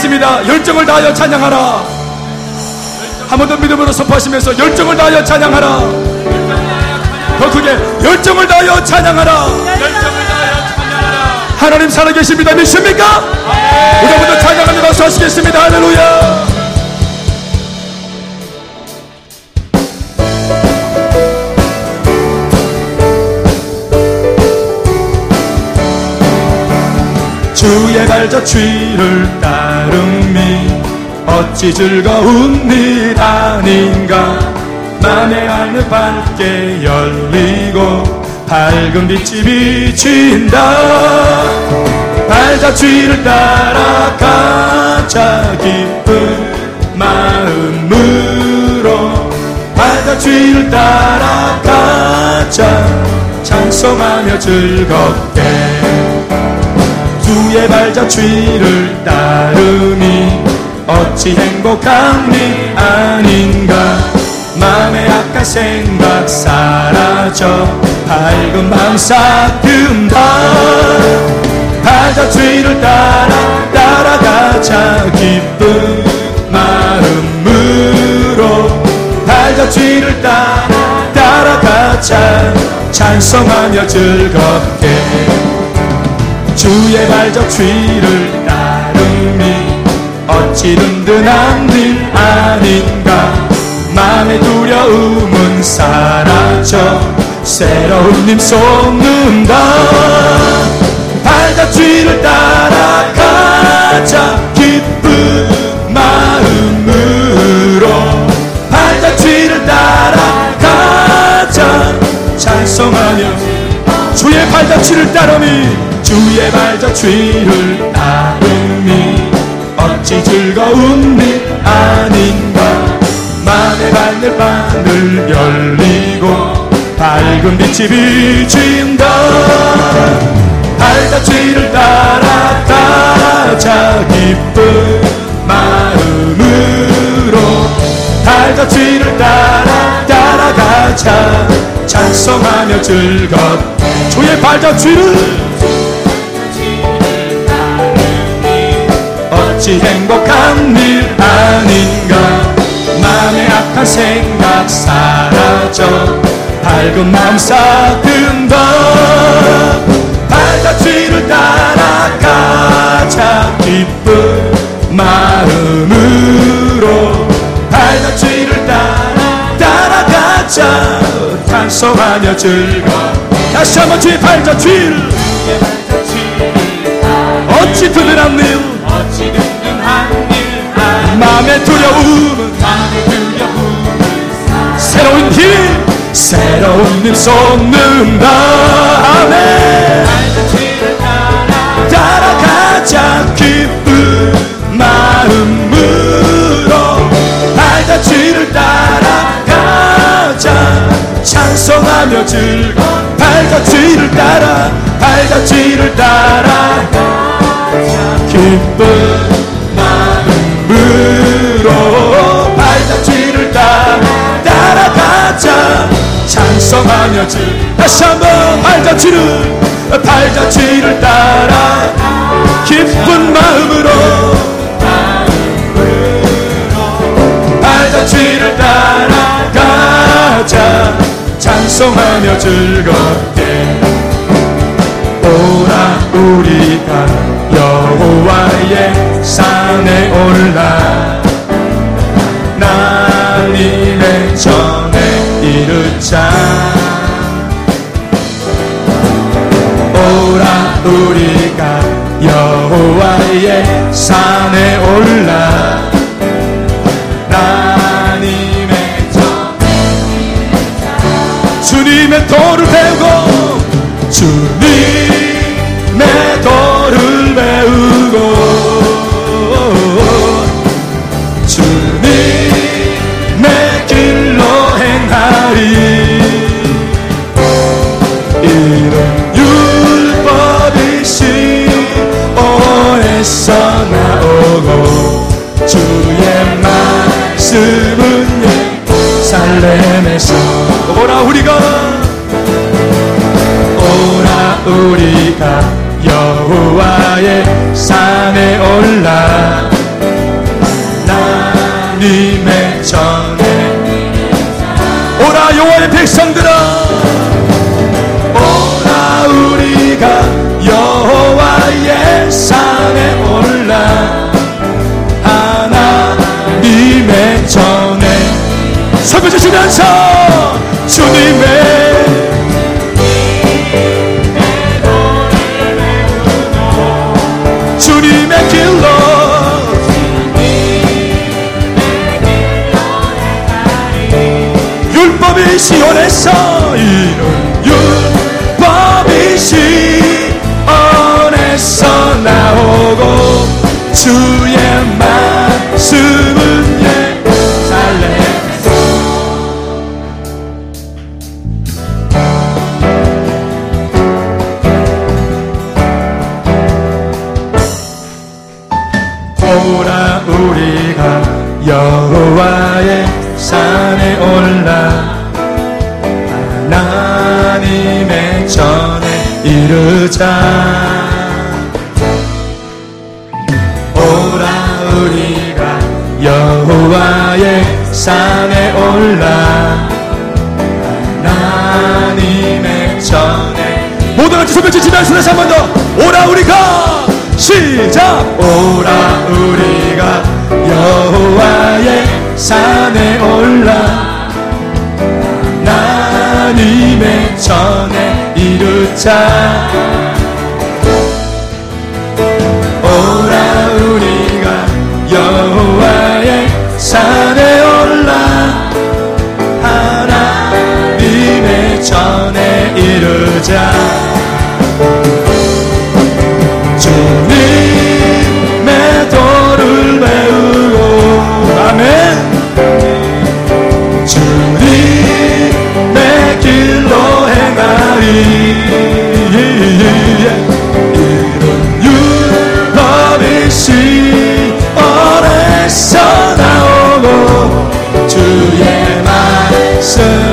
찬양하겠습니다. 열정을 다하여 찬양하라. 한 번 더 믿음으로 선포하시면서 열정을 다하여 찬양하라. 더 크게 열정을 다하여 찬양하라. 하나님 살아계십니다. 믿습니까? 우리 더 찬양하며 박수 하시겠습니다. 할렐루야. 주의 발자취를 따 름이 어찌 즐거운 일 아닌가. 맘의 하늘 밝게 열리고 밝은 빛이 비친다. 발자취를 따라 가자 기쁜 마음으로 발자취를 따라 가자. 찬송하며 즐겁게 주의 발자취를 따르니? 어찌 행복한 일 아닌가? 마음의 악한 생각 사라져 밝은 마음 싹 든다 발자취를 따라 따라가자 기쁜 마음으로. 발자취를 따라 따라가자 찬송하며 즐겁게 주의 발자취를 따르니 어찌 든든한 일 아닌가. 마음의 두려움은 사라져 새로운 힘 솟는다. 발자취를 따라가자. 기쁜 마음으로 발자취를 따라가자. 찬송하며 주의 발자취를 따르니 주의 발자취를 따르니 어찌 즐거운 일 아닌가? 마음의 바늘 바늘 열리고 밝은 빛이 비친다. 발자취를 따라가자 기쁜 마음으로 발자취를 따라 따라가자 찬송하며 즐겁 주의 발자취를. 어찌 행복한 일 아닌가. 마음의 악한 생각 사라져. 밝은 마음 싹든다 발자취를 따라가자. 기쁜 마음으로. 발자취를 따라 따라가자 찬송하며 즐거. 다시 한번 주의 발자취를. 어찌 든든한 일. 어찌 든든한 일 마음의 두려움은 마음의 두려움 새로운 힘 새로운 힘 솟는다. 아멘. 따라 따라가자 기 즐 다시 한번 발자취를 발자취를 따라 기쁜 마음으로 발자취를 따라가자. 찬송하며 즐겁게. 오라 우리가 여호와의 산에 올라. 나님의 전에 이르자 산에 올라 나님의 주님의 도를 살렘에서 오라 우리가 오라 우리가 여호와 선포하시면서 주님의 주님의 길로 율법이 시원했어 이는 율법이 시원해서 나오고 주의 하나님의 전에 이르자. 오라 우리가 여호와의 산에 올라. 하나님의 전에 이르자 시원해서 나오고 주의 말씀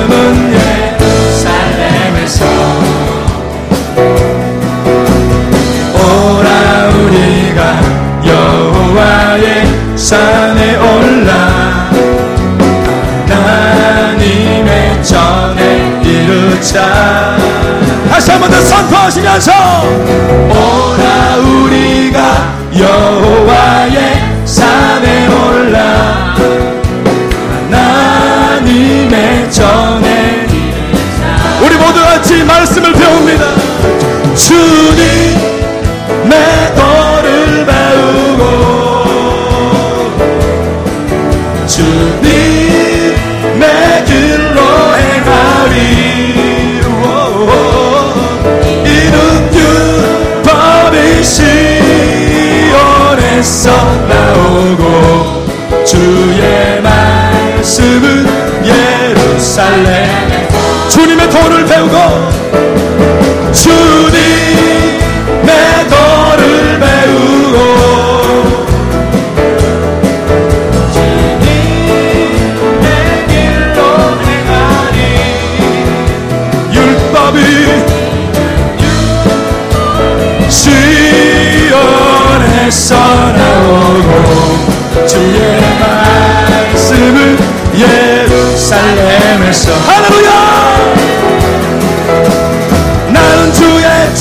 도를 배우고 주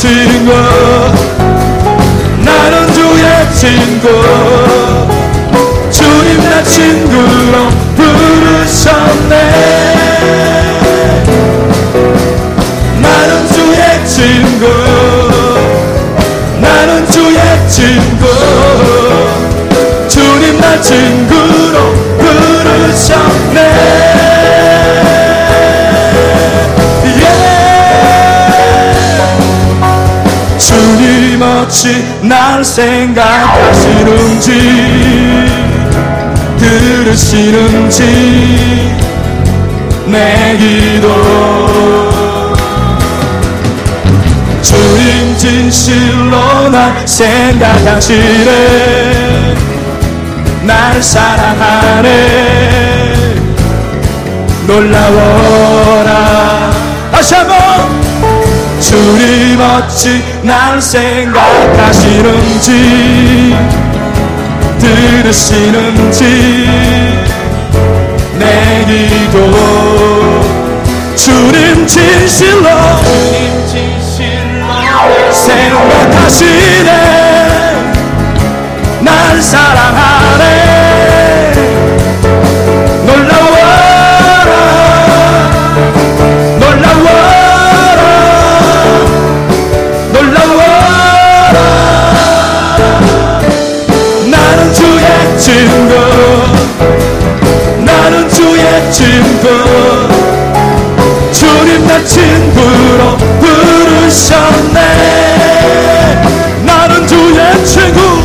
친구 나는 주의 친구. 주님 내 친구로 부르셨네. 나는 주의 친구. 나는 주의 친구. 주님 나 친구 어찌 날 생각하시는지 들으시는지 내 기도. 주님 진실로 날 생각하시네. 날 사랑하네. 놀라워라. 다시 한번 주님 어찌 날 생각하시는지 들으시는지 내 기도. 주님 진실로 생각하시네. 날 사랑하네 친구 나는 주의 친구 주님 내 친구로 부르셨네. 나는 주의 친구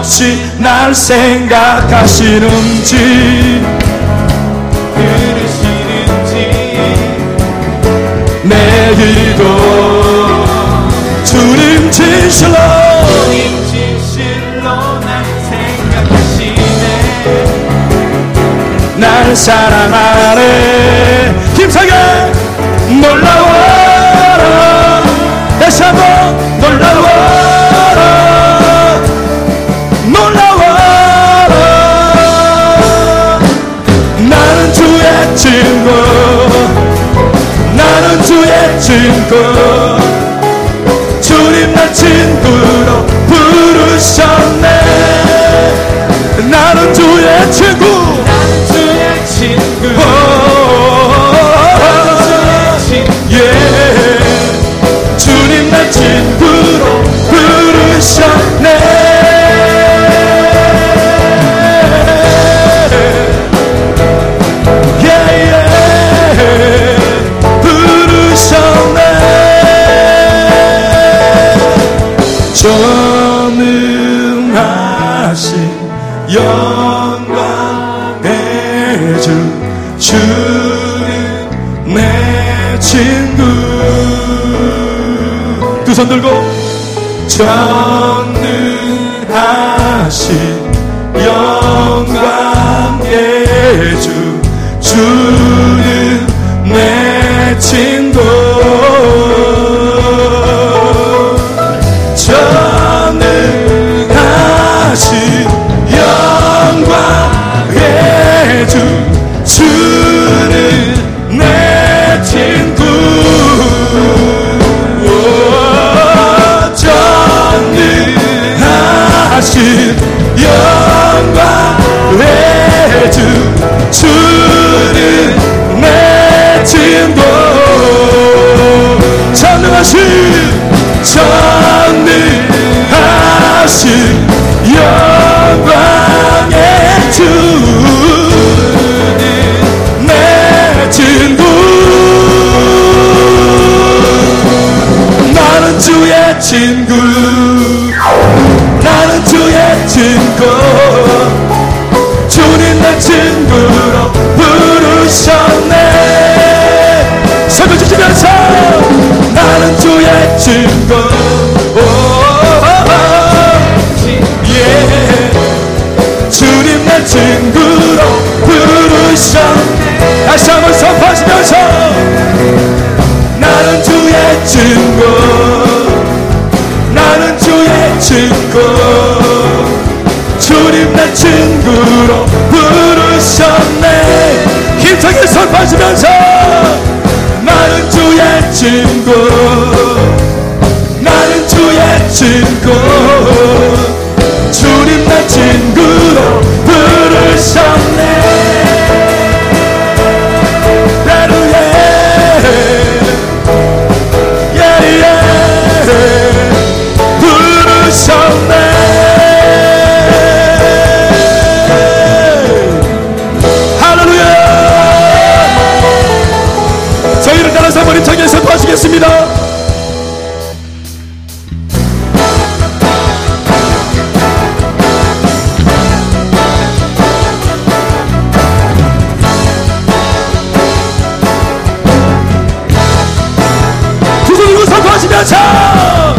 어찌 날 생각하시는지. 들으시는지. 내일도 주님 진실로. 주님 진실로 날 생각하시네. 날 사랑하네. 힘차게 놀라워라. 다시 한번 놀라워 친구 나는 주의 친구 주님 나 친구로 부르셨네. 나는 주의 친구 영광의 주 주는 내 친구. 두 손 들고. 전능하신 내 친구 전능하신 전능하신 영광의 주는 내 친구. 나는 주의 친구 오, 예. 친구로 부르셨네. 다시 한번 선포하시면서. 나는 주의 친구. 나는 주의 친구. 주님 내 친구로 부르셨네. 힘차게 선포하시면서. 나는 주의 친구 주의 도와주면서!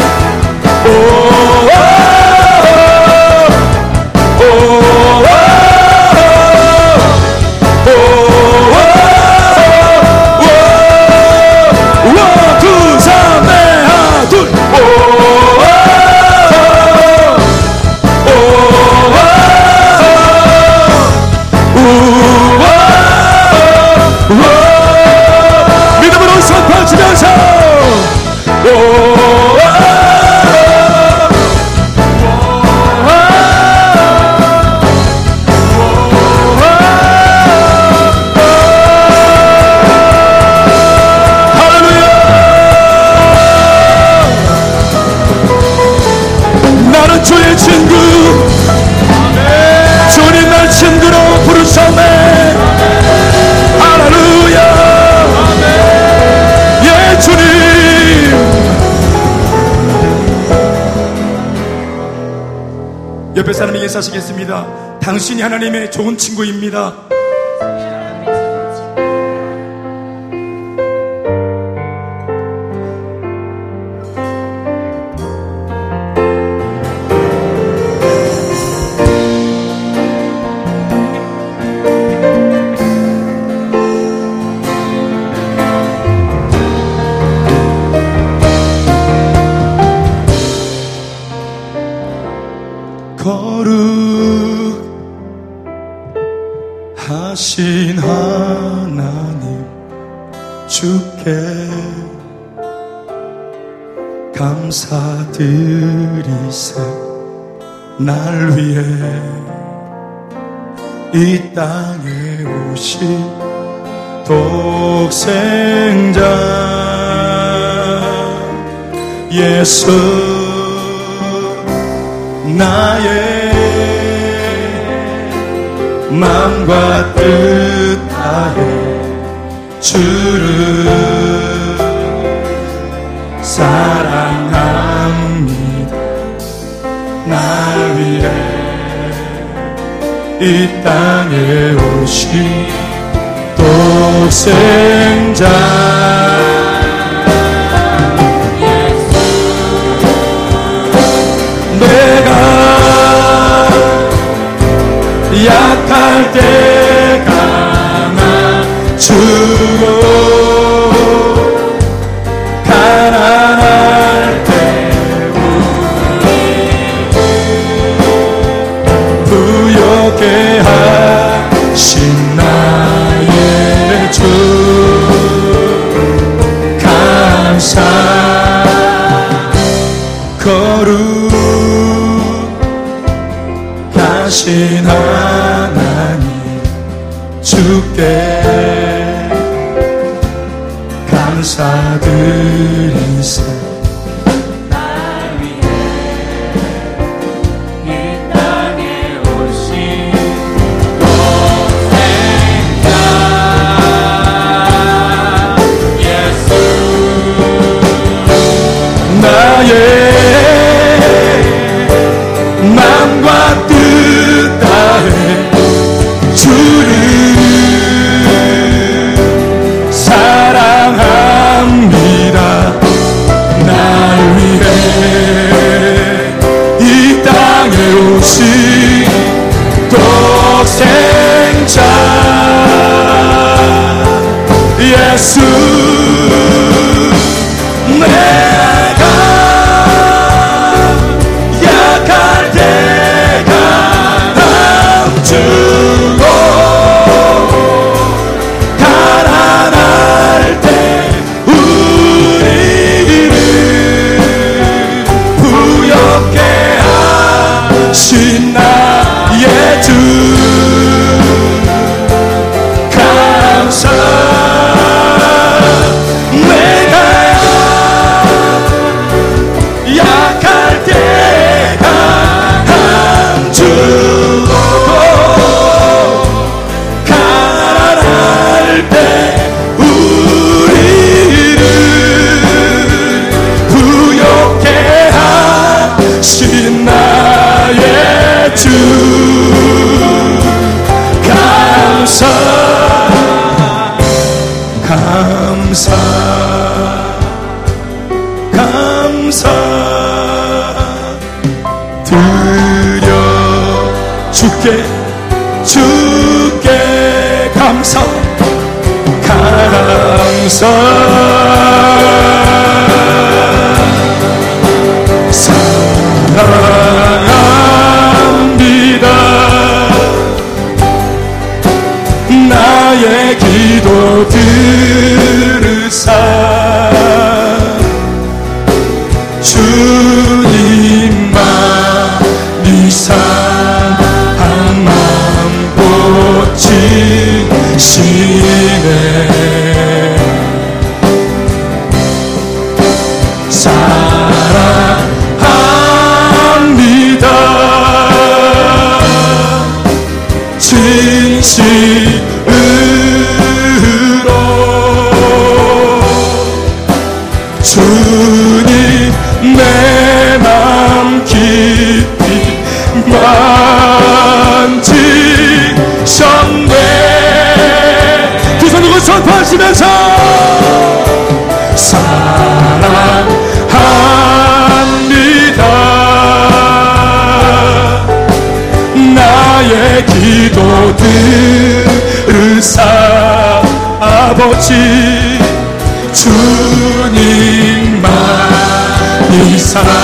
친구. 주님 날 친구로 부르셨네. 할렐루야. 예 주님. 옆에 사람에게 사시겠습니다. 당신이 하나님의 좋은 친구입니다. 하신 하나님 주께 감사드리세. 날 위해 이 땅에 오신 독생자 예수 나의 마음과 뜻 다해 주를 사랑합니다. 날 위해 이 땅에 오신 독생자 감사 감사. 드려 주께 주께 감사. 감사. 사랑 들으사. 주님만 이상한 맘 고치시네 주님만이 사랑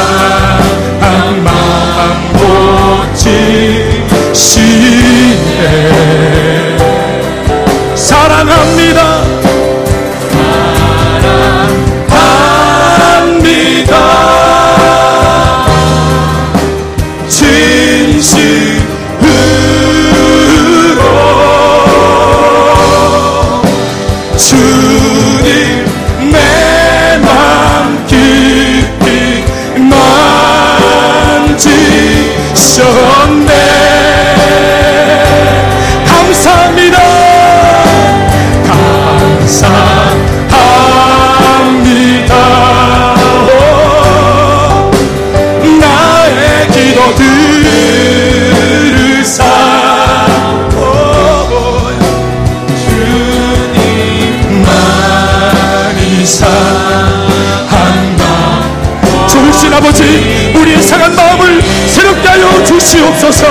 아버지 우리의 상한 마음을 새롭게 하여 주시옵소서.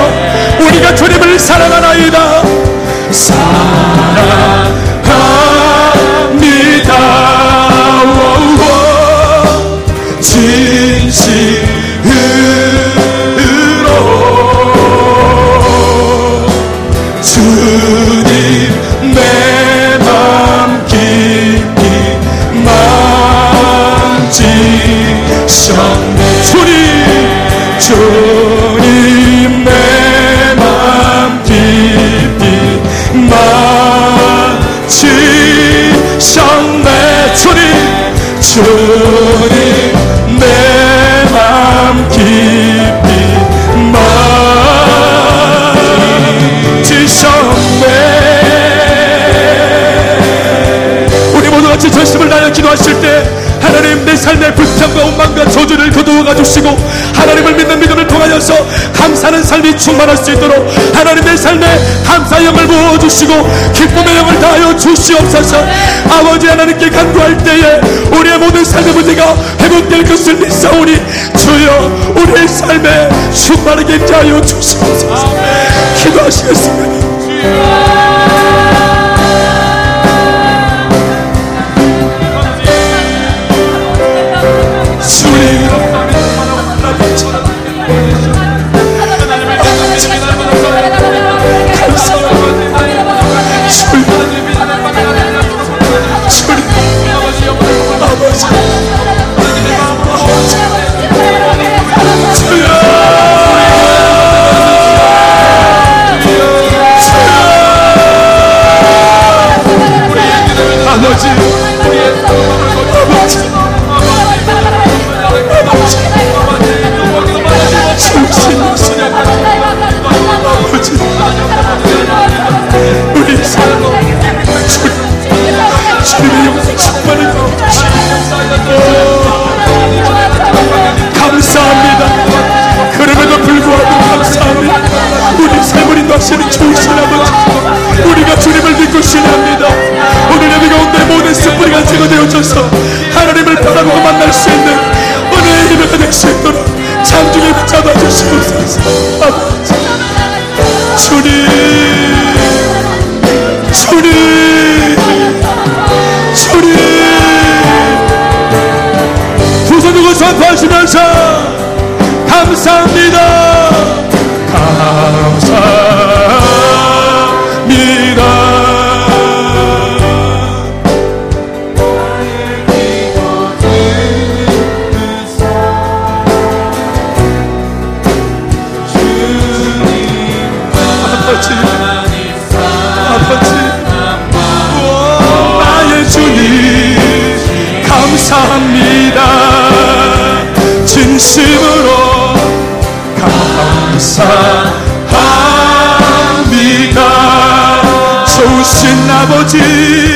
우리가 주님을 사랑하나이다. 사랑 주님 내맘 깊이 만지셨네. 주님 주님 내맘 깊이 만지셨네. 우리 모두 같이 전심을 다하여 기도하실 때 삶의 불평과 원망과 저주를 거두어가 주시고 하나님을 믿는 믿음을 통하여서 감사하는 삶이 충만할 수 있도록 하나님 내 삶에 감사 영을 부어주시고 기쁨의 영을 다하여 주시옵소서. 아버지 하나님께 간구할 때에 우리의 모든 삶의 문제가 회복될 것을 믿사오니 주여 우리의 삶에 충만하게 하여 주시옵소서. 기도하시겠습니다 힘을 될수 있도록 장중에 붙잡아 주시옵소서 아버지 주님 주님. 주님 두고 선포하시면서 감사합니다 감사합니다. 진심으로 감사합니다. 좋으신 아버지